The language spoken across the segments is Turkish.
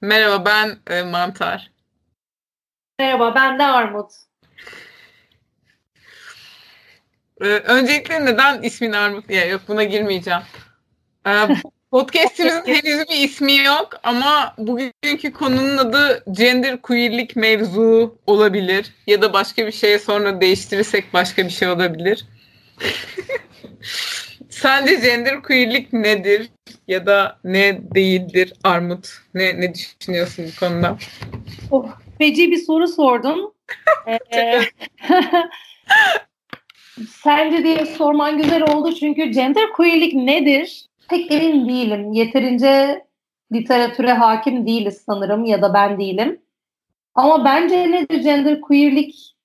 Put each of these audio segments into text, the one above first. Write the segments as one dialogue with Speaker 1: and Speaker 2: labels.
Speaker 1: Merhaba ben e, Mantar.
Speaker 2: Merhaba ben de Armut.
Speaker 1: Ee, öncelikle neden ismin Armut? Ya, yok buna girmeyeceğim. Ee, podcast'imizin henüz bir ismi yok ama bugünkü konunun adı gender queerlik mevzu olabilir. Ya da başka bir şeye sonra değiştirirsek başka bir şey olabilir. Sence gender queerlik nedir? Ya da ne değildir Armut? Ne, ne düşünüyorsun bu konuda?
Speaker 2: Oh, feci bir soru sordun. ee, sence diye sorman güzel oldu çünkü gender queerlik nedir? Pek emin değilim. Yeterince literatüre hakim değiliz sanırım ya da ben değilim. Ama bence nedir gender queerlik?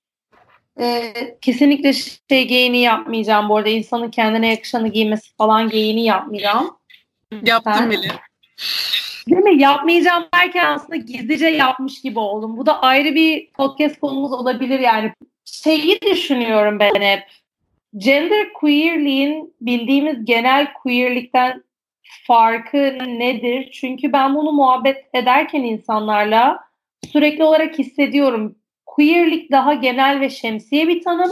Speaker 2: Ee, kesinlikle şey geyini yapmayacağım bu arada. insanın kendine yakışanı giymesi falan geyini yapmayacağım.
Speaker 1: Yaptım ben, bile.
Speaker 2: Değil mi? Yapmayacağım derken aslında gizlice yapmış gibi oldum. Bu da ayrı bir podcast konumuz olabilir yani. Şeyi düşünüyorum ben hep. Gender queerliğin bildiğimiz genel queerlikten farkı nedir? Çünkü ben bunu muhabbet ederken insanlarla sürekli olarak hissediyorum. Queerlik daha genel ve şemsiye bir tanım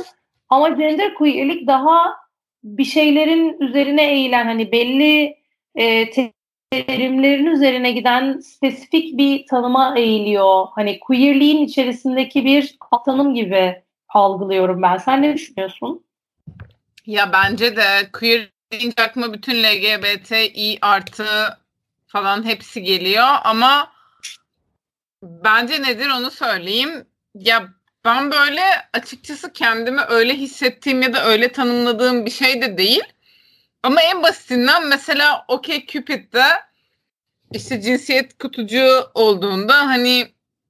Speaker 2: ama gender queerlik daha bir şeylerin üzerine eğilen hani belli e, terimlerin üzerine giden spesifik bir tanıma eğiliyor. Hani queerliğin içerisindeki bir tanım gibi algılıyorum ben. Sen ne düşünüyorsun?
Speaker 1: Ya bence de queer deyince aklıma bütün LGBTİ artı falan hepsi geliyor ama bence nedir onu söyleyeyim. Ya ben böyle açıkçası kendimi öyle hissettiğim ya da öyle tanımladığım bir şey de değil. Ama en basitinden mesela OK Cupid'de işte cinsiyet kutucu olduğunda hani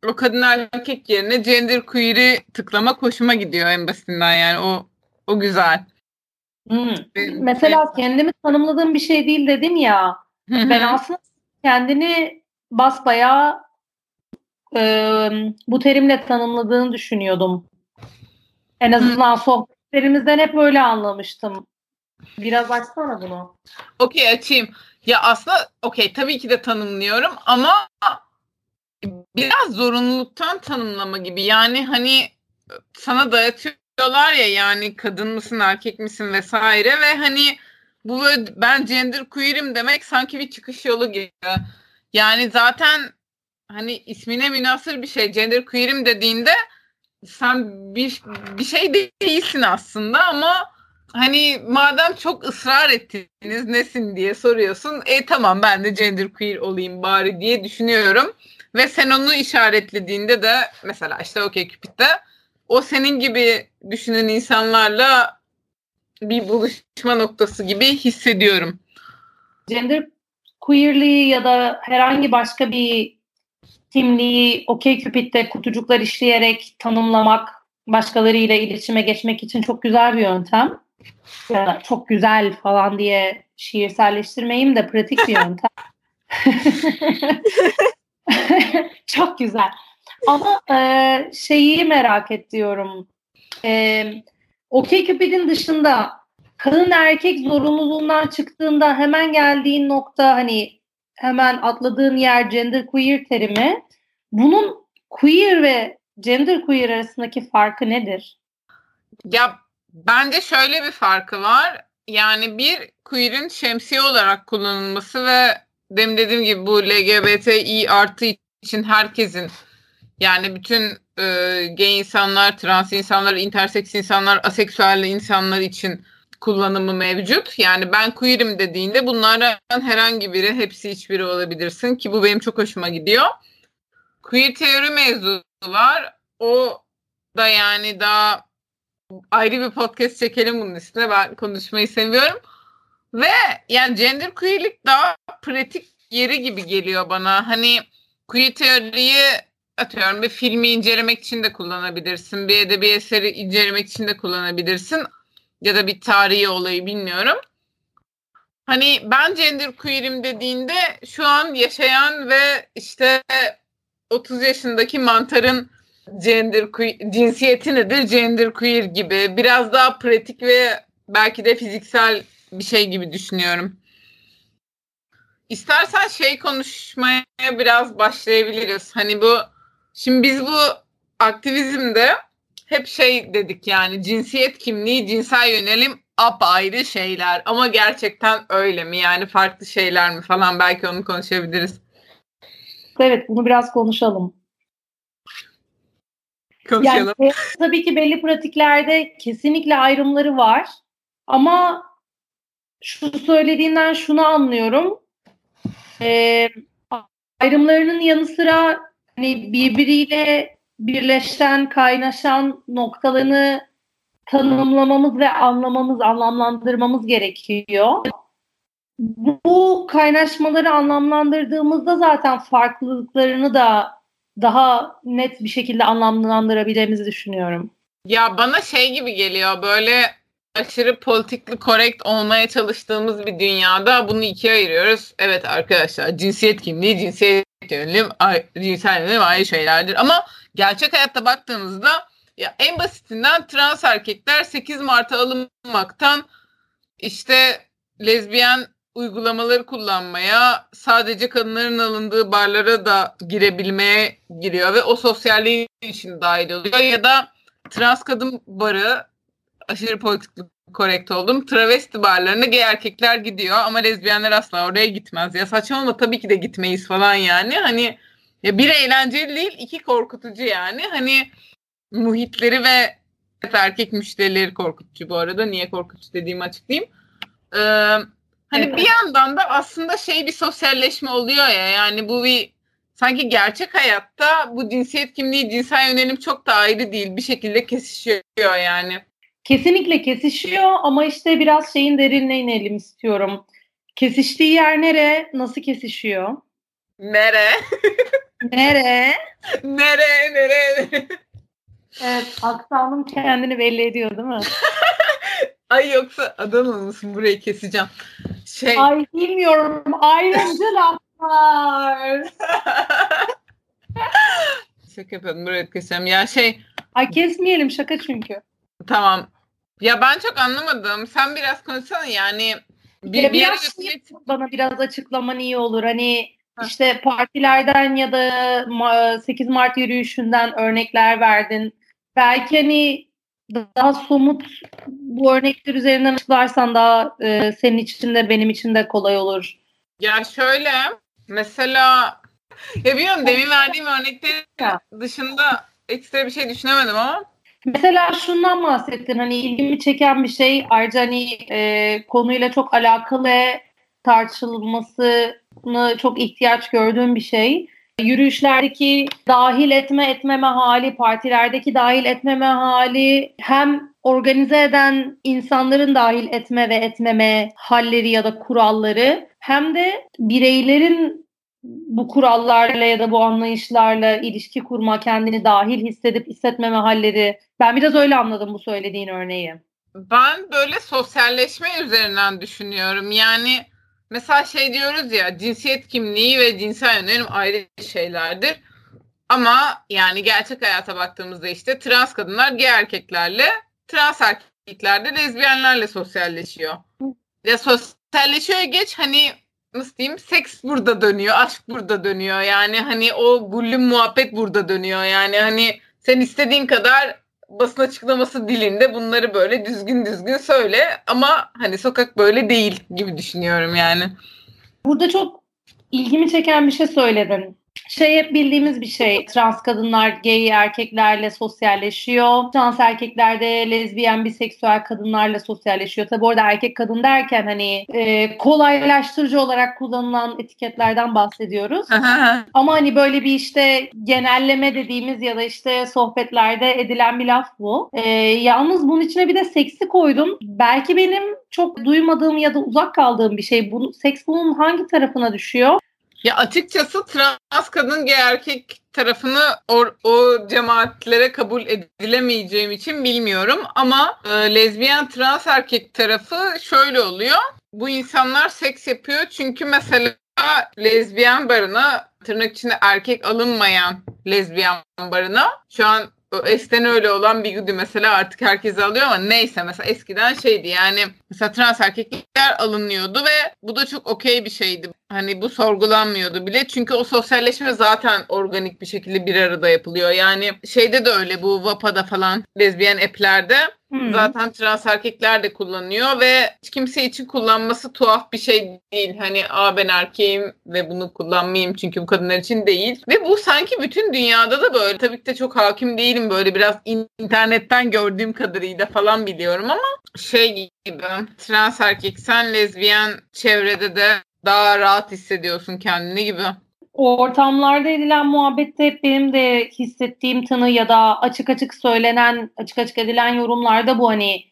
Speaker 1: o kadın erkek yerine gender queer'i tıklamak hoşuma gidiyor en basitinden yani o o güzel.
Speaker 2: Hmm. Mesela kendimi tanımladığım bir şey değil dedim ya. ben aslında kendini basbayağı e, bu terimle tanımladığını düşünüyordum. En azından sohbetlerimizden hep öyle anlamıştım. Biraz açsana bunu.
Speaker 1: Okey açayım. Ya aslında okey tabii ki de tanımlıyorum ama biraz zorunluluktan tanımlama gibi. Yani hani sana dayatıyorlar ya yani kadın mısın erkek misin vesaire ve hani bu ben gender queer'im demek sanki bir çıkış yolu gibi. Yani zaten hani ismine münasır bir şey gender queer'im dediğinde sen bir, bir şey değilsin aslında ama hani madem çok ısrar ettiniz nesin diye soruyorsun. E tamam ben de gender queer olayım bari diye düşünüyorum. Ve sen onu işaretlediğinde de mesela işte OkCupid'de o senin gibi düşünen insanlarla bir buluşma noktası gibi hissediyorum.
Speaker 2: Gender queerliği ya da herhangi başka bir kimliği OkCupid'de kutucuklar işleyerek tanımlamak, başkalarıyla iletişime geçmek için çok güzel bir yöntem ya da çok güzel falan diye şiirselleştirmeyeyim de pratik bir yöntem. çok güzel. Ama e, şeyi merak ediyorum. E, Okey Cupid'in dışında kadın erkek zorunluluğundan çıktığında hemen geldiğin nokta hani hemen atladığın yer gender queer terimi. Bunun queer ve gender queer arasındaki farkı nedir?
Speaker 1: Ya Bence şöyle bir farkı var. Yani bir queer'in şemsiye olarak kullanılması ve demin dediğim gibi bu LGBTİ artı için herkesin yani bütün e, gay insanlar, trans insanlar, interseks insanlar, aseksüel insanlar için kullanımı mevcut. Yani ben queer'im dediğinde bunlardan herhangi biri, hepsi hiçbiri olabilirsin ki bu benim çok hoşuma gidiyor. Queer teori mevzu var. O da yani daha ayrı bir podcast çekelim bunun üstüne. Ben konuşmayı seviyorum. Ve yani gender queerlik daha pratik yeri gibi geliyor bana. Hani queer teoriyi atıyorum bir filmi incelemek için de kullanabilirsin. Bir edebi eseri incelemek için de kullanabilirsin. Ya da bir tarihi olayı bilmiyorum. Hani ben gender queer'im dediğinde şu an yaşayan ve işte 30 yaşındaki mantarın gender queer, cinsiyeti nedir? Gender queer gibi. Biraz daha pratik ve belki de fiziksel bir şey gibi düşünüyorum. istersen şey konuşmaya biraz başlayabiliriz. Hani bu şimdi biz bu aktivizmde hep şey dedik yani cinsiyet kimliği, cinsel yönelim apayrı şeyler ama gerçekten öyle mi? Yani farklı şeyler mi falan belki onu konuşabiliriz.
Speaker 2: Evet bunu biraz konuşalım.
Speaker 1: Konuşalım.
Speaker 2: Yani, tabii ki belli pratiklerde kesinlikle ayrımları var ama şu söylediğinden şunu anlıyorum. Ee, ayrımlarının yanı sıra hani birbiriyle birleşen, kaynaşan noktalarını tanımlamamız ve anlamamız, anlamlandırmamız gerekiyor. Bu kaynaşmaları anlamlandırdığımızda zaten farklılıklarını da daha net bir şekilde anlamlandırabileceğimizi düşünüyorum.
Speaker 1: Ya bana şey gibi geliyor böyle aşırı politikli korrekt olmaya çalıştığımız bir dünyada bunu ikiye ayırıyoruz. Evet arkadaşlar cinsiyet kimliği, cinsiyet yönelim, cinsel yönelim ayrı şeylerdir. Ama gerçek hayatta baktığımızda ya en basitinden trans erkekler 8 Mart'a alınmaktan işte lezbiyen uygulamaları kullanmaya, sadece kadınların alındığı barlara da girebilmeye giriyor ve o sosyalliğin için dahil oluyor. Ya da trans kadın barı aşırı politik korrekt oldum. Travesti barlarına gay erkekler gidiyor ama lezbiyenler asla oraya gitmez. Ya saçmalama tabii ki de gitmeyiz falan yani. Hani ya bir eğlenceli değil, iki korkutucu yani. Hani muhitleri ve erkek müşterileri korkutucu bu arada. Niye korkutucu dediğimi açıklayayım. Ee, hani evet. bir yandan da aslında şey bir sosyalleşme oluyor ya. Yani bu bir sanki gerçek hayatta bu cinsiyet kimliği, cinsel yönelim çok da ayrı değil. Bir şekilde kesişiyor yani.
Speaker 2: Kesinlikle kesişiyor ama işte biraz şeyin derinine inelim istiyorum. Kesiştiği yer nere? Nasıl kesişiyor?
Speaker 1: Nere?
Speaker 2: nere?
Speaker 1: Nere? Nere?
Speaker 2: Evet, aksanım kendini belli ediyor değil mi?
Speaker 1: Ay yoksa Adana mısın? Burayı keseceğim. Şey...
Speaker 2: Ay bilmiyorum. Ayrımcı laflar.
Speaker 1: Şaka yapıyordum. Burayı keseceğim. Ya şey...
Speaker 2: Ay kesmeyelim şaka çünkü.
Speaker 1: Tamam. Ya ben çok anlamadım. Sen biraz konuşsana yani. Bir, ya bir
Speaker 2: biraz şey, bana biraz açıklaman iyi olur. Hani ha. işte partilerden ya da 8 Mart yürüyüşünden örnekler verdin. Belki hani daha somut bu örnekler üzerinden açıklarsan daha e, senin için de benim için de kolay olur.
Speaker 1: Ya şöyle mesela ya biliyorum demin verdiğim örneklerin dışında ekstra bir şey düşünemedim ama
Speaker 2: Mesela şundan bahsettin hani ilgimi çeken bir şey ayrıca hani e, konuyla çok alakalı tartışılmasını çok ihtiyaç gördüğüm bir şey. Yürüyüşlerdeki dahil etme etmeme hali, partilerdeki dahil etmeme hali hem organize eden insanların dahil etme ve etmeme halleri ya da kuralları hem de bireylerin bu kurallarla ya da bu anlayışlarla ilişki kurma, kendini dahil hissedip hissetmeme halleri. Ben biraz öyle anladım bu söylediğin örneği.
Speaker 1: Ben böyle sosyalleşme üzerinden düşünüyorum. Yani mesela şey diyoruz ya cinsiyet kimliği ve cinsel yönelim ayrı şeylerdir. Ama yani gerçek hayata baktığımızda işte trans kadınlar gay erkeklerle, trans erkekler de lezbiyenlerle sosyalleşiyor. Ya sosyalleşiyor geç hani nasıl diyeyim seks burada dönüyor, aşk burada dönüyor. Yani hani o gullüm muhabbet burada dönüyor. Yani hani sen istediğin kadar basın açıklaması dilinde bunları böyle düzgün düzgün söyle ama hani sokak böyle değil gibi düşünüyorum yani.
Speaker 2: Burada çok ilgimi çeken bir şey söyledin şey hep bildiğimiz bir şey. Trans kadınlar gay erkeklerle sosyalleşiyor. Trans erkekler de lezbiyen, biseksüel kadınlarla sosyalleşiyor. Tabi orada erkek kadın derken hani e, kolaylaştırıcı olarak kullanılan etiketlerden bahsediyoruz. Ama hani böyle bir işte genelleme dediğimiz ya da işte sohbetlerde edilen bir laf bu. E, yalnız bunun içine bir de seksi koydum. Belki benim çok duymadığım ya da uzak kaldığım bir şey. Bu, seks bunun hangi tarafına düşüyor?
Speaker 1: Ya açıkçası trans kadın gay erkek tarafını o, o cemaatlere kabul edilemeyeceğim için bilmiyorum ama e, lezbiyen trans erkek tarafı şöyle oluyor. Bu insanlar seks yapıyor çünkü mesela lezbiyen barına tırnak içinde erkek alınmayan lezbiyen barına şu an eskiden öyle olan Bigudi mesela artık herkes alıyor ama neyse mesela eskiden şeydi yani mesela trans erkekler alınıyordu ve bu da çok okey bir şeydi. Hani bu sorgulanmıyordu bile çünkü o sosyalleşme zaten organik bir şekilde bir arada yapılıyor. Yani şeyde de öyle bu VAPA'da falan lezbiyen app'lerde Hmm. Zaten trans erkekler de kullanıyor ve hiç kimse için kullanması tuhaf bir şey değil. Hani a ben erkeğim ve bunu kullanmayayım çünkü bu kadınlar için değil. Ve bu sanki bütün dünyada da böyle. Tabii ki de çok hakim değilim böyle biraz internetten gördüğüm kadarıyla falan biliyorum ama şey gibi trans erkek sen lezbiyen çevrede de daha rahat hissediyorsun kendini gibi
Speaker 2: ortamlarda edilen muhabbette hep benim de hissettiğim tanı ya da açık açık söylenen, açık açık edilen yorumlarda bu hani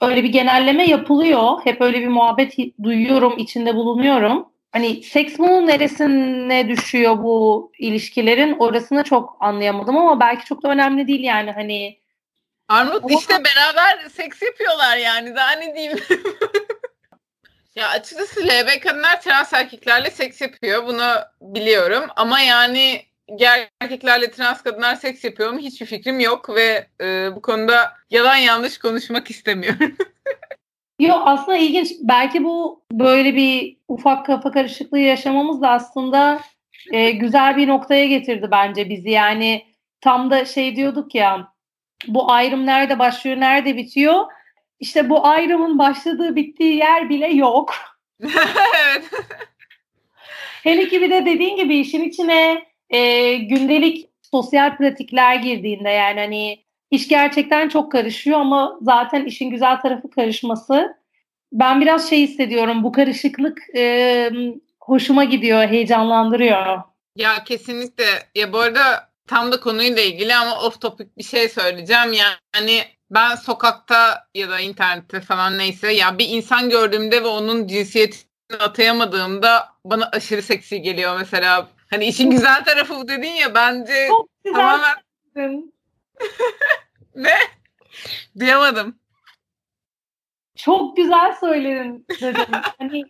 Speaker 2: öyle bir genelleme yapılıyor. Hep öyle bir muhabbet duyuyorum, içinde bulunuyorum. Hani seks bunun neresine düşüyor bu ilişkilerin orasını çok anlayamadım ama belki çok da önemli değil yani hani.
Speaker 1: Armut işte beraber seks yapıyorlar yani daha ne diyeyim. Ya açıkçası LB kadınlar trans erkeklerle seks yapıyor. Bunu biliyorum. Ama yani erkeklerle trans kadınlar seks yapıyor mu hiçbir fikrim yok ve e, bu konuda yalan yanlış konuşmak istemiyorum.
Speaker 2: Yok aslında ilginç. Belki bu böyle bir ufak kafa karışıklığı yaşamamız da aslında e, güzel bir noktaya getirdi bence bizi. Yani tam da şey diyorduk ya bu ayrım nerede başlıyor nerede bitiyor işte bu ayrımın başladığı bittiği yer bile yok. evet. Hele ki bir de dediğin gibi işin içine e, gündelik sosyal pratikler girdiğinde yani hani iş gerçekten çok karışıyor ama zaten işin güzel tarafı karışması. Ben biraz şey hissediyorum bu karışıklık e, hoşuma gidiyor, heyecanlandırıyor.
Speaker 1: Ya kesinlikle. Ya bu arada tam da konuyla ilgili ama off topic bir şey söyleyeceğim. Yani ben sokakta ya da internette falan neyse ya bir insan gördüğümde ve onun cinsiyetini atayamadığımda bana aşırı seksi geliyor mesela. Hani işin güzel tarafı bu dedin ya bence Çok güzel tamamen... ne? Duyamadım.
Speaker 2: Çok güzel söyledin dedim. hani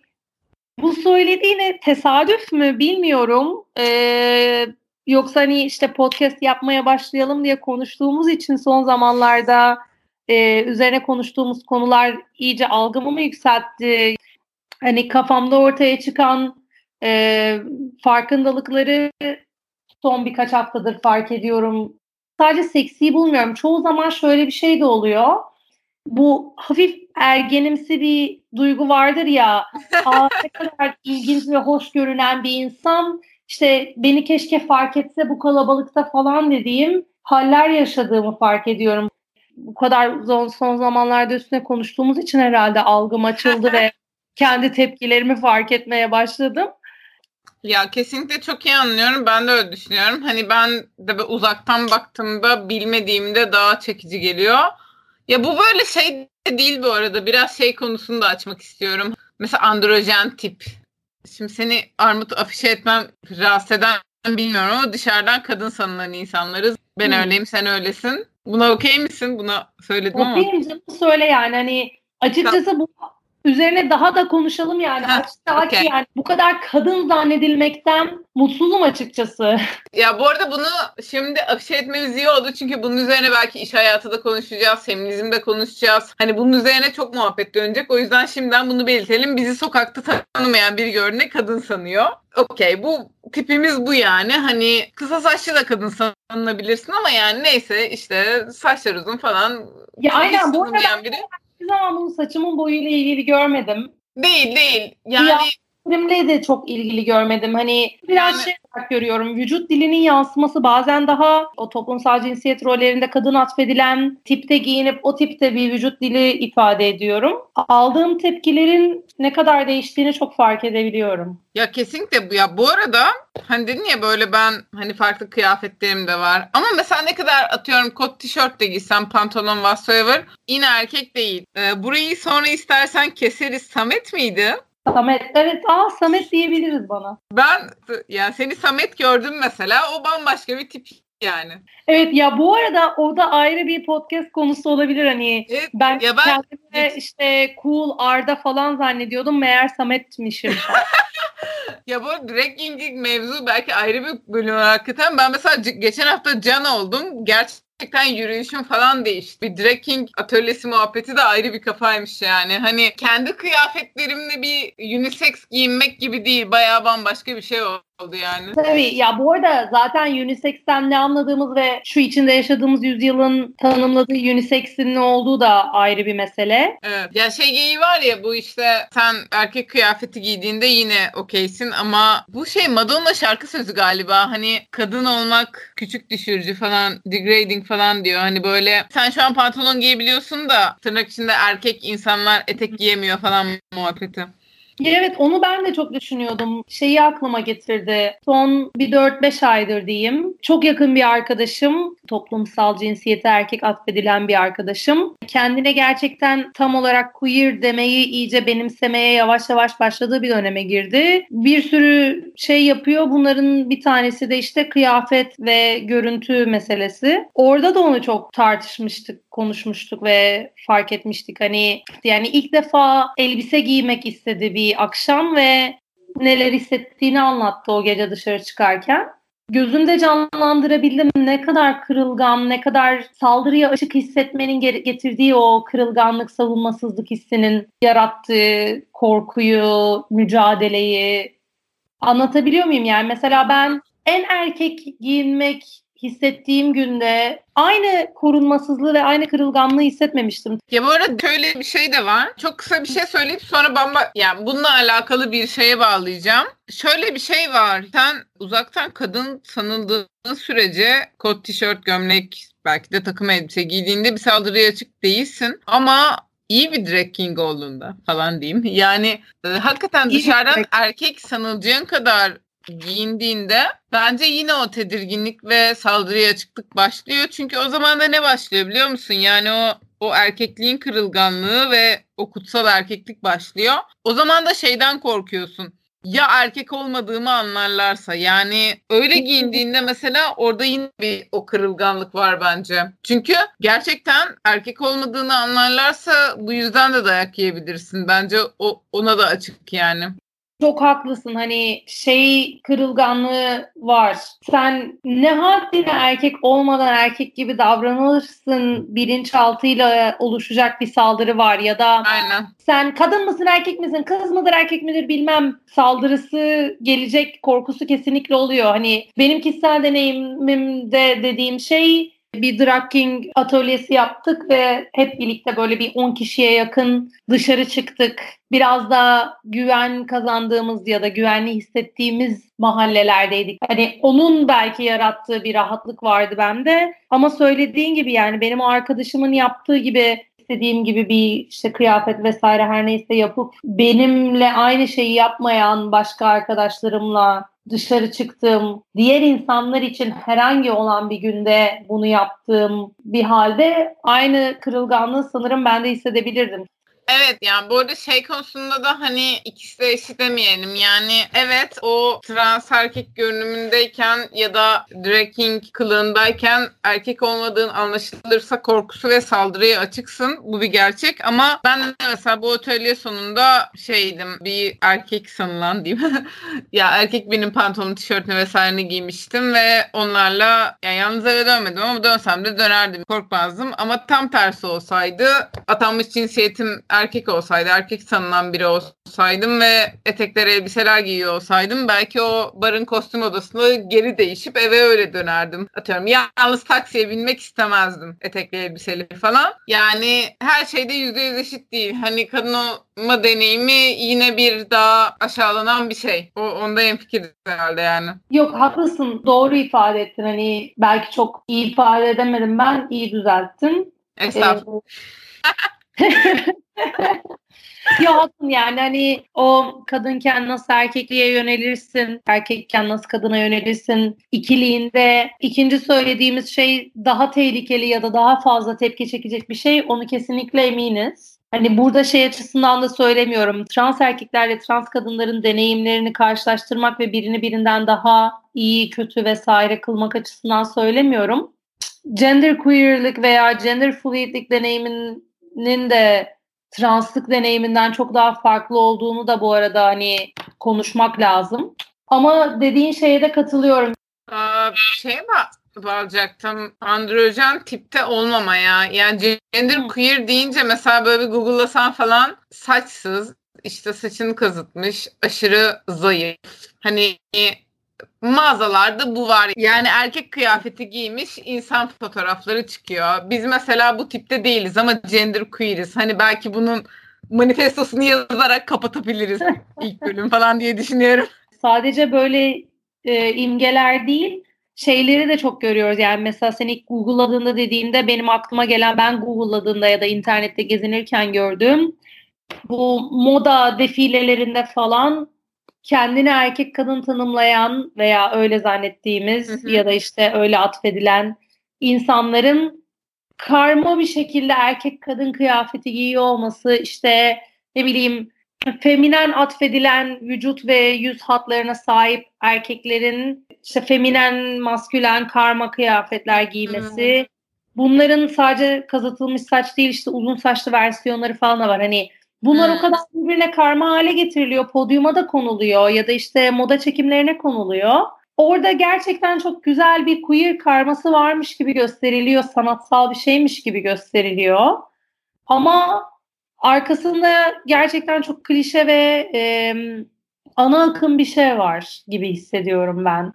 Speaker 2: bu söylediğine tesadüf mü bilmiyorum. Ee, yoksa hani işte podcast yapmaya başlayalım diye konuştuğumuz için son zamanlarda e, üzerine konuştuğumuz konular iyice algımı mı yükseltti? Hani kafamda ortaya çıkan e, farkındalıkları son birkaç haftadır fark ediyorum. Sadece seksi bulmuyorum. Çoğu zaman şöyle bir şey de oluyor. Bu hafif ergenimsi bir duygu vardır ya. Aa, ne kadar ilginç ve hoş görünen bir insan. İşte beni keşke fark etse bu kalabalıkta falan dediğim haller yaşadığımı fark ediyorum bu kadar son, son zamanlarda üstüne konuştuğumuz için herhalde algım açıldı ve kendi tepkilerimi fark etmeye başladım.
Speaker 1: Ya kesinlikle çok iyi anlıyorum. Ben de öyle düşünüyorum. Hani ben de uzaktan baktığımda bilmediğimde daha çekici geliyor. Ya bu böyle şey de değil bu arada. Biraz şey konusunu da açmak istiyorum. Mesela androjen tip. Şimdi seni armut afişe etmem rahatsız eden bilmiyorum ama dışarıdan kadın sanılan insanlarız. Ben hmm. öyleyim sen öylesin. Buna okey misin? Buna söyledim ama.
Speaker 2: Okeyim canım söyle yani. Hani açıkçası bu üzerine daha da konuşalım yani. Ha, Açıkça okay. yani bu kadar kadın zannedilmekten mutsuzum açıkçası.
Speaker 1: Ya bu arada bunu şimdi afişe etmemiz iyi oldu. Çünkü bunun üzerine belki iş hayatı da konuşacağız. Feminizm de konuşacağız. Hani bunun üzerine çok muhabbet dönecek. O yüzden şimdiden bunu belirtelim. Bizi sokakta tanımayan bir görüne kadın sanıyor. Okey bu tipimiz bu yani. Hani kısa saçlı da kadın sanılabilirsin ama yani neyse işte saçlar uzun falan.
Speaker 2: Ya aynen bu arada biri. Hiçbir zaman bunu saçımın boyuyla ilgili görmedim.
Speaker 1: Değil değil. Yani ya,
Speaker 2: Filmle de çok ilgili görmedim. Hani biraz yani... şey olarak görüyorum. Vücut dilinin yansıması bazen daha o toplumsal cinsiyet rollerinde kadın atfedilen tipte giyinip o tipte bir vücut dili ifade ediyorum. Aldığım tepkilerin ne kadar değiştiğini çok fark edebiliyorum.
Speaker 1: Ya kesinlikle bu ya bu arada hani dedin ya böyle ben hani farklı kıyafetlerim de var. Ama mesela ne kadar atıyorum kot tişört de giysem pantolon whatsoever yine erkek değil. Ee, burayı sonra istersen keseriz. Samet miydi?
Speaker 2: Samet. Evet. Aa Samet diyebiliriz bana.
Speaker 1: Ben yani seni Samet gördüm mesela. O bambaşka bir tip yani.
Speaker 2: Evet ya bu arada o da ayrı bir podcast konusu olabilir hani evet, ben, ya ben kendimi işte cool Arda falan zannediyordum meğer Samet'mişim.
Speaker 1: ya bu drag king mevzu belki ayrı bir bölüm hakikaten. Ben mesela geçen hafta Can oldum. Gerçi gerçekten yürüyüşüm falan değişti. Bir drag king atölyesi muhabbeti de ayrı bir kafaymış yani. Hani kendi kıyafetlerimle bir unisex giyinmek gibi değil. Bayağı bambaşka bir şey oldu oldu yani.
Speaker 2: Tabii ya bu arada zaten unisex'ten ne anladığımız ve şu içinde yaşadığımız yüzyılın tanımladığı unisex'in ne olduğu da ayrı bir mesele.
Speaker 1: Evet. Ya şey geyiği var ya bu işte sen erkek kıyafeti giydiğinde yine okeysin ama bu şey Madonna şarkı sözü galiba. Hani kadın olmak küçük düşürücü falan degrading falan diyor. Hani böyle sen şu an pantolon giyebiliyorsun da tırnak içinde erkek insanlar etek giyemiyor falan muhabbeti.
Speaker 2: Evet onu ben de çok düşünüyordum. Şeyi aklıma getirdi. Son bir 4-5 aydır diyeyim. Çok yakın bir arkadaşım, toplumsal cinsiyete erkek atfedilen bir arkadaşım. Kendine gerçekten tam olarak queer demeyi iyice benimsemeye yavaş yavaş başladığı bir döneme girdi. Bir sürü şey yapıyor. Bunların bir tanesi de işte kıyafet ve görüntü meselesi. Orada da onu çok tartışmıştık, konuşmuştuk ve fark etmiştik. Hani yani ilk defa elbise giymek istedi bir akşam ve neler hissettiğini anlattı o gece dışarı çıkarken. Gözünde canlandırabildim ne kadar kırılgan, ne kadar saldırıya açık hissetmenin getirdiği o kırılganlık, savunmasızlık hissinin yarattığı korkuyu, mücadeleyi anlatabiliyor muyum? Yani mesela ben en erkek giyinmek hissettiğim günde aynı korunmasızlığı ve aynı kırılganlığı hissetmemiştim.
Speaker 1: Ya bu arada şöyle bir şey de var. Çok kısa bir şey söyleyip sonra bamba yani bununla alakalı bir şeye bağlayacağım. Şöyle bir şey var. Sen uzaktan kadın sanıldığın sürece kot, tişört, gömlek, belki de takım elbise giydiğinde bir saldırıya açık değilsin. Ama iyi bir drag king olduğunda falan diyeyim. Yani e, hakikaten dışarıdan erkek sanılacağın kadar giyindiğinde bence yine o tedirginlik ve saldırıya açıklık başlıyor. Çünkü o zaman da ne başlıyor biliyor musun? Yani o o erkekliğin kırılganlığı ve o kutsal erkeklik başlıyor. O zaman da şeyden korkuyorsun. Ya erkek olmadığımı anlarlarsa yani öyle giyindiğinde mesela orada yine bir o kırılganlık var bence. Çünkü gerçekten erkek olmadığını anlarlarsa bu yüzden de dayak yiyebilirsin. Bence o ona da açık yani.
Speaker 2: Çok haklısın hani şey kırılganlığı var. Sen ne haddine erkek olmadan erkek gibi davranırsın bilinçaltıyla oluşacak bir saldırı var ya da
Speaker 1: Aynen.
Speaker 2: sen kadın mısın erkek misin kız mıdır erkek midir bilmem saldırısı gelecek korkusu kesinlikle oluyor. Hani benim kişisel deneyimimde dediğim şey bir drag king atölyesi yaptık ve hep birlikte böyle bir 10 kişiye yakın dışarı çıktık. Biraz da güven kazandığımız ya da güvenli hissettiğimiz mahallelerdeydik. Hani onun belki yarattığı bir rahatlık vardı bende. Ama söylediğin gibi yani benim arkadaşımın yaptığı gibi istediğim gibi bir işte kıyafet vesaire her neyse yapıp benimle aynı şeyi yapmayan başka arkadaşlarımla dışarı çıktığım, diğer insanlar için herhangi olan bir günde bunu yaptığım bir halde aynı kırılganlığı sanırım ben de hissedebilirdim.
Speaker 1: Evet yani bu arada şey konusunda da hani ikisi de eşit demeyelim. Yani evet o trans erkek görünümündeyken ya da drag king kılığındayken erkek olmadığın anlaşılırsa korkusu ve saldırıya açıksın. Bu bir gerçek ama ben mesela bu atölye sonunda şeydim bir erkek sanılan diyeyim. ya erkek benim pantolon tişörtünü vesaireni giymiştim ve onlarla yani yalnız eve dönmedim ama dönsem de dönerdim. Korkmazdım ama tam tersi olsaydı atanmış cinsiyetim erkek olsaydı, erkek sanılan biri olsaydım ve etekler elbiseler giyiyor olsaydım belki o barın kostüm odasında geri değişip eve öyle dönerdim. Atıyorum yalnız taksiye binmek istemezdim etekli elbiseli falan. Yani her şeyde yüzde yüz eşit değil. Hani kadın olma deneyimi yine bir daha aşağılanan bir şey. O, onda en fikir herhalde yani.
Speaker 2: Yok haklısın. Doğru ifade ettin. Hani belki çok iyi ifade edemedim ben. iyi düzelttin.
Speaker 1: Estağfurullah. Ee,
Speaker 2: Yok yani hani o kadınken nasıl erkekliğe yönelirsin, erkekken nasıl kadına yönelirsin ikiliğinde ikinci söylediğimiz şey daha tehlikeli ya da daha fazla tepki çekecek bir şey onu kesinlikle eminiz. Hani burada şey açısından da söylemiyorum. Trans erkeklerle trans kadınların deneyimlerini karşılaştırmak ve birini birinden daha iyi, kötü vesaire kılmak açısından söylemiyorum. Gender queerlik veya gender fluidlik deneyimin nin de translık deneyiminden çok daha farklı olduğunu da bu arada hani konuşmak lazım. Ama dediğin şeye de katılıyorum.
Speaker 1: Ee, şey var bağlayacaktım. Androjen tipte olmama ya. Yani gender queer deyince mesela böyle bir Google'lasan falan saçsız, işte saçını kazıtmış, aşırı zayıf. Hani mağazalarda bu var. Yani erkek kıyafeti giymiş insan fotoğrafları çıkıyor. Biz mesela bu tipte değiliz ama gender queeriz. Hani belki bunun manifestosunu yazarak kapatabiliriz ilk bölüm falan diye düşünüyorum.
Speaker 2: Sadece böyle e, imgeler değil şeyleri de çok görüyoruz. Yani mesela sen ilk Google'ladığında dediğimde benim aklıma gelen ben Google'ladığında ya da internette gezinirken gördüğüm bu moda defilelerinde falan kendini erkek kadın tanımlayan veya öyle zannettiğimiz hı hı. ya da işte öyle atfedilen insanların karma bir şekilde erkek kadın kıyafeti giyiyor olması işte ne bileyim feminen atfedilen vücut ve yüz hatlarına sahip erkeklerin işte feminen, maskülen karma kıyafetler giymesi. Hmm. Bunların sadece kazıtılmış saç değil işte uzun saçlı versiyonları falan da var. Hani bunlar hmm. o kadar birbirine karma hale getiriliyor. Podyuma da konuluyor ya da işte moda çekimlerine konuluyor. Orada gerçekten çok güzel bir queer karması varmış gibi gösteriliyor. Sanatsal bir şeymiş gibi gösteriliyor. Ama arkasında gerçekten çok klişe ve e, ana akım bir şey var gibi hissediyorum ben.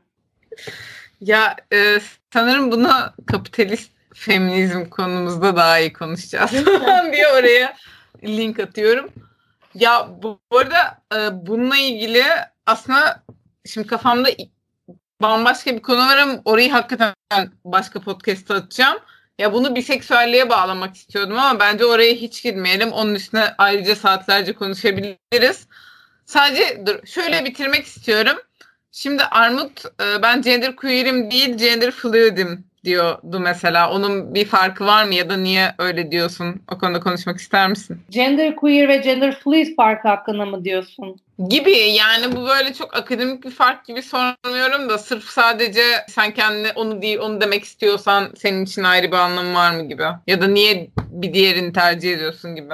Speaker 1: Ya e, sanırım bunu kapitalist feminizm konumuzda daha iyi konuşacağız diye oraya link atıyorum. Ya bu, bu arada e, bununla ilgili aslında şimdi kafamda bambaşka bir konu var ama orayı hakikaten başka podcast'a atacağım. Ya bunu biseksüelliğe bağlamak istiyordum ama bence oraya hiç girmeyelim. Onun üstüne ayrıca saatlerce konuşabiliriz. Sadece dur şöyle bitirmek istiyorum. Şimdi Armut e, ben gender queer'im değil gender fluid'im diyordu mesela. Onun bir farkı var mı ya da niye öyle diyorsun? O konuda konuşmak ister misin?
Speaker 2: Gender queer ve gender fluid farkı hakkında mı diyorsun?
Speaker 1: Gibi yani bu böyle çok akademik bir fark gibi sormuyorum da sırf sadece sen kendine onu değil onu demek istiyorsan senin için ayrı bir anlamı var mı gibi. Ya da niye bir diğerini tercih ediyorsun gibi.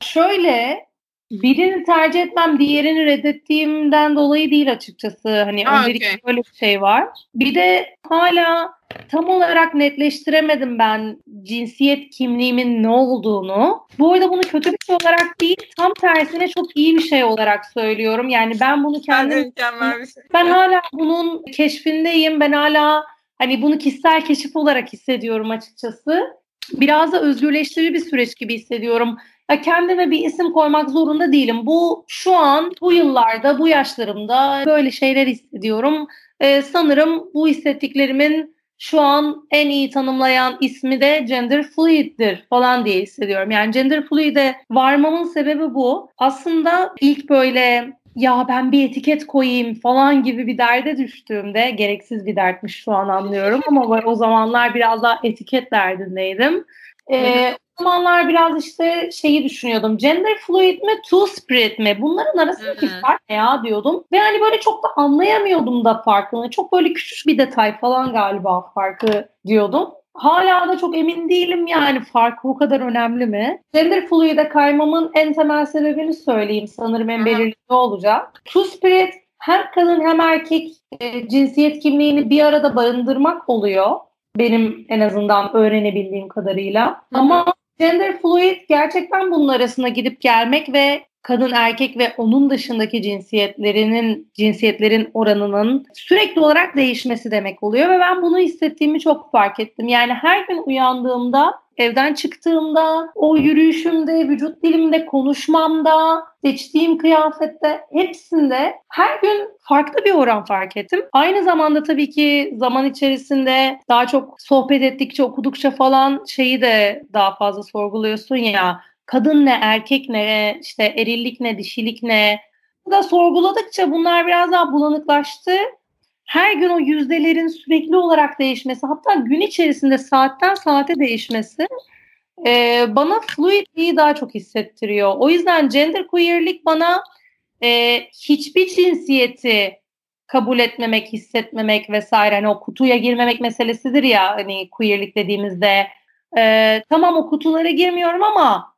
Speaker 2: Şöyle birini tercih etmem diğerini reddettiğimden dolayı değil açıkçası. Hani Aa, öncelikle okay. böyle bir şey var. Bir de hala tam olarak netleştiremedim ben cinsiyet kimliğimin ne olduğunu. Bu arada bunu kötü bir şey olarak değil, tam tersine çok iyi bir şey olarak söylüyorum. Yani ben bunu kendim... Ben, şey. ben hala bunun keşfindeyim. Ben hala hani bunu kişisel keşif olarak hissediyorum açıkçası. Biraz da özgürleştirici bir süreç gibi hissediyorum ya kendime bir isim koymak zorunda değilim. Bu şu an bu yıllarda bu yaşlarımda böyle şeyler hissediyorum. Ee, sanırım bu hissettiklerimin şu an en iyi tanımlayan ismi de gender fluid'dir falan diye hissediyorum. Yani gender fluid'e varmamın sebebi bu. Aslında ilk böyle ya ben bir etiket koyayım falan gibi bir derde düştüğümde gereksiz bir dertmiş şu an anlıyorum ama o zamanlar biraz daha etiket derdindeydim. Ee, zamanlar biraz işte şeyi düşünüyordum. Gender fluid mi, two spirit mi? Bunların arasındaki fark ne ya diyordum. Ve hani böyle çok da anlayamıyordum da farkını. Çok böyle küçük bir detay falan galiba farkı diyordum. Hala da çok emin değilim yani farkı o kadar önemli mi? Gender fluid'e kaymamın en temel sebebini söyleyeyim. Sanırım en belirli olacak. Two spirit hem kadın hem erkek e, cinsiyet kimliğini bir arada barındırmak oluyor. Benim en azından öğrenebildiğim kadarıyla. Hı-hı. Ama gender fluid gerçekten bunun arasına gidip gelmek ve kadın erkek ve onun dışındaki cinsiyetlerinin cinsiyetlerin oranının sürekli olarak değişmesi demek oluyor ve ben bunu hissettiğimi çok fark ettim. Yani her gün uyandığımda Evden çıktığımda, o yürüyüşümde, vücut dilimde, konuşmamda, seçtiğim kıyafette hepsinde her gün farklı bir oran fark ettim. Aynı zamanda tabii ki zaman içerisinde daha çok sohbet ettikçe, okudukça falan şeyi de daha fazla sorguluyorsun ya. Kadın ne, erkek ne, işte erillik ne, dişilik ne. Bu da sorguladıkça bunlar biraz daha bulanıklaştı her gün o yüzdelerin sürekli olarak değişmesi hatta gün içerisinde saatten saate değişmesi e, bana fluidliği daha çok hissettiriyor. O yüzden gender queerlik bana e, hiçbir cinsiyeti kabul etmemek, hissetmemek vesaire hani o kutuya girmemek meselesidir ya hani queerlik dediğimizde e, tamam o kutulara girmiyorum ama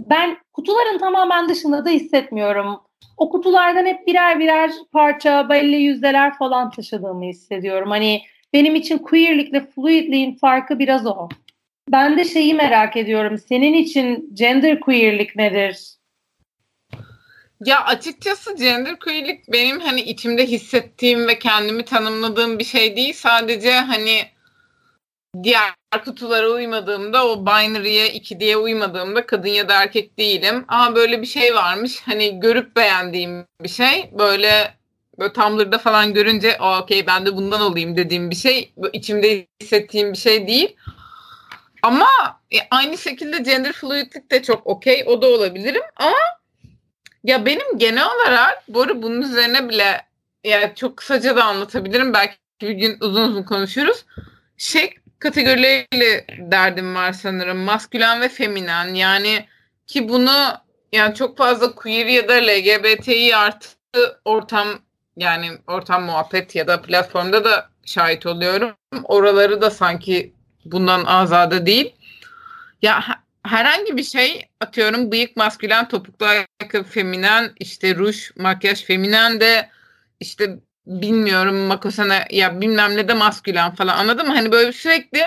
Speaker 2: ben kutuların tamamen dışında da hissetmiyorum o kutulardan hep birer birer parça, belli yüzdeler falan taşıdığımı hissediyorum. Hani benim için queerlikle fluidliğin farkı biraz o. Ben de şeyi merak ediyorum. Senin için gender queerlik nedir?
Speaker 1: Ya açıkçası gender queerlik benim hani içimde hissettiğim ve kendimi tanımladığım bir şey değil. Sadece hani diğer kutulara uymadığımda o binary'e iki diye uymadığımda kadın ya da erkek değilim. Ama böyle bir şey varmış. Hani görüp beğendiğim bir şey. Böyle böyle Tumblr'da falan görünce okey ben de bundan olayım dediğim bir şey. İçimde hissettiğim bir şey değil. Ama e, aynı şekilde gender fluidlik de çok okey. O da olabilirim. Ama ya benim genel olarak bu arada bunun üzerine bile ya çok kısaca da anlatabilirim. Belki bir gün uzun uzun konuşuruz. Şey kategorileriyle derdim var sanırım. Maskülen ve feminen. Yani ki bunu yani çok fazla queer ya da LGBTİ artı ortam yani ortam muhabbet ya da platformda da şahit oluyorum. Oraları da sanki bundan azade değil. Ya herhangi bir şey atıyorum bıyık maskülen, topuklu ayakkabı feminen, işte ruj, makyaj feminen de işte bilmiyorum makosana ya bilmem ne de maskülen falan anladın mı? Hani böyle sürekli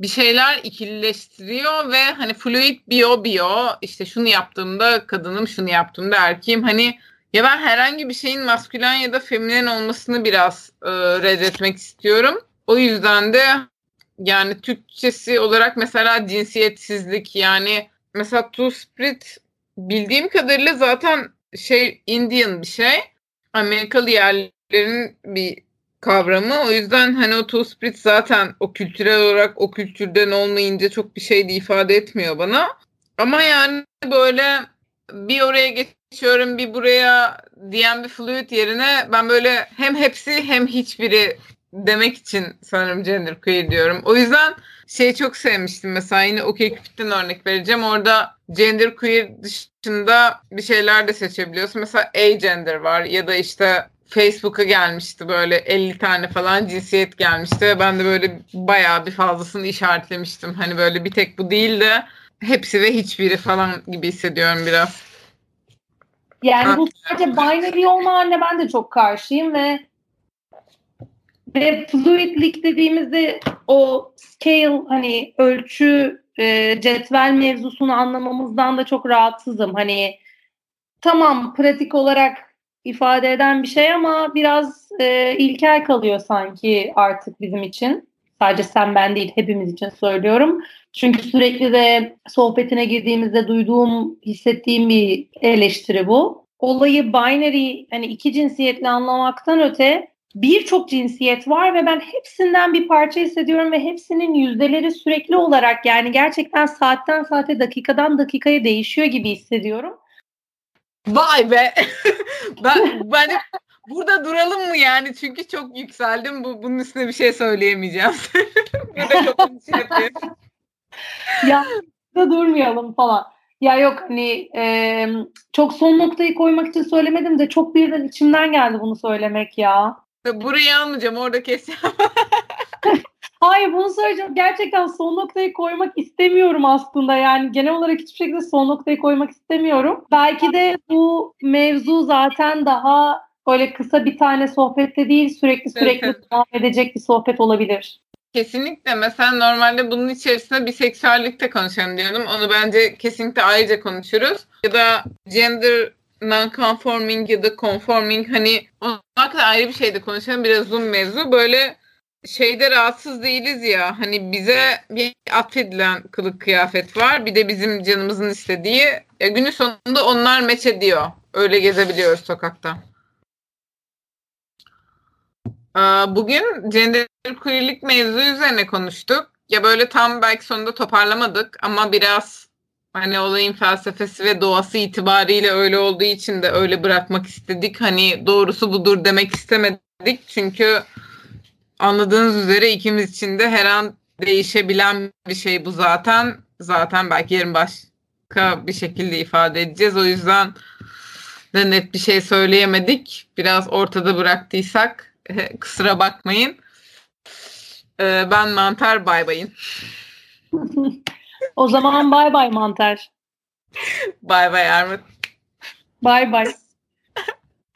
Speaker 1: bir şeyler ikilileştiriyor ve hani fluid bio bio işte şunu yaptığımda kadınım şunu yaptığımda erkeğim hani ya ben herhangi bir şeyin maskülen ya da feminen olmasını biraz e, reddetmek istiyorum. O yüzden de yani Türkçesi olarak mesela cinsiyetsizlik yani mesela Two Spirit bildiğim kadarıyla zaten şey Indian bir şey. Amerikalı yerlerin bir kavramı. O yüzden hani o Two Spirit zaten o kültürel olarak o kültürden olmayınca çok bir şey de ifade etmiyor bana. Ama yani böyle bir oraya geçiyorum bir buraya diyen bir fluid yerine ben böyle hem hepsi hem hiçbiri demek için sanırım gender queer diyorum. O yüzden şeyi çok sevmiştim mesela yine OkCupid'den örnek vereceğim. Orada gender queer dışında bir şeyler de seçebiliyorsun. Mesela agender var ya da işte Facebook'a gelmişti böyle 50 tane falan cinsiyet gelmişti ben de böyle bayağı bir fazlasını işaretlemiştim. Hani böyle bir tek bu değil de hepsi ve hiçbiri falan gibi hissediyorum biraz.
Speaker 2: Yani bu sadece binary olma haline ben de çok karşıyım ve ve fluidlik dediğimizde o scale hani ölçü e, cetvel mevzusunu anlamamızdan da çok rahatsızım. Hani tamam pratik olarak ifade eden bir şey ama biraz e, ilkel kalıyor sanki artık bizim için. Sadece sen ben değil hepimiz için söylüyorum. Çünkü sürekli de sohbetine girdiğimizde duyduğum, hissettiğim bir eleştiri bu. Olayı binary hani iki cinsiyetli anlamaktan öte birçok cinsiyet var ve ben hepsinden bir parça hissediyorum ve hepsinin yüzdeleri sürekli olarak yani gerçekten saatten saate dakikadan dakikaya değişiyor gibi hissediyorum.
Speaker 1: Vay be. ben ben burada duralım mı yani? Çünkü çok yükseldim. Bu bunun üstüne bir şey söyleyemeyeceğim. burada çok şey
Speaker 2: ya da durmayalım falan. Ya yok hani e, çok son noktayı koymak için söylemedim de çok birden içimden geldi bunu söylemek ya.
Speaker 1: Burayı almayacağım orada keseceğim.
Speaker 2: Hayır bunu söyleyeceğim. Gerçekten son noktayı koymak istemiyorum aslında. Yani genel olarak hiçbir şekilde son noktayı koymak istemiyorum. Belki de bu mevzu zaten daha böyle kısa bir tane sohbette değil sürekli sürekli evet. devam edecek bir sohbet olabilir.
Speaker 1: Kesinlikle. Mesela normalde bunun içerisinde biseksüellikte konuşalım diyordum. Onu bence kesinlikle ayrıca konuşuruz. Ya da gender non-conforming ya da conforming hani onlar kadar ayrı bir şeyde konuşalım. Biraz uzun mevzu. Böyle şeyde rahatsız değiliz ya. Hani bize bir atfedilen kılık kıyafet var. Bir de bizim canımızın istediği. Ya günün sonunda onlar meç ediyor. Öyle gezebiliyoruz sokakta. Bugün gender queerlik mevzu üzerine konuştuk. Ya böyle tam belki sonunda toparlamadık ama biraz hani olayın felsefesi ve doğası itibariyle öyle olduğu için de öyle bırakmak istedik. Hani doğrusu budur demek istemedik. Çünkü anladığınız üzere ikimiz için de her an değişebilen bir şey bu zaten. Zaten belki yarın başka bir şekilde ifade edeceğiz. O yüzden de net bir şey söyleyemedik. Biraz ortada bıraktıysak kusura bakmayın. Ee, ben Mantar bay bayın.
Speaker 2: o zaman bay bay Mantar.
Speaker 1: Bay bay Armut.
Speaker 2: Bay bay.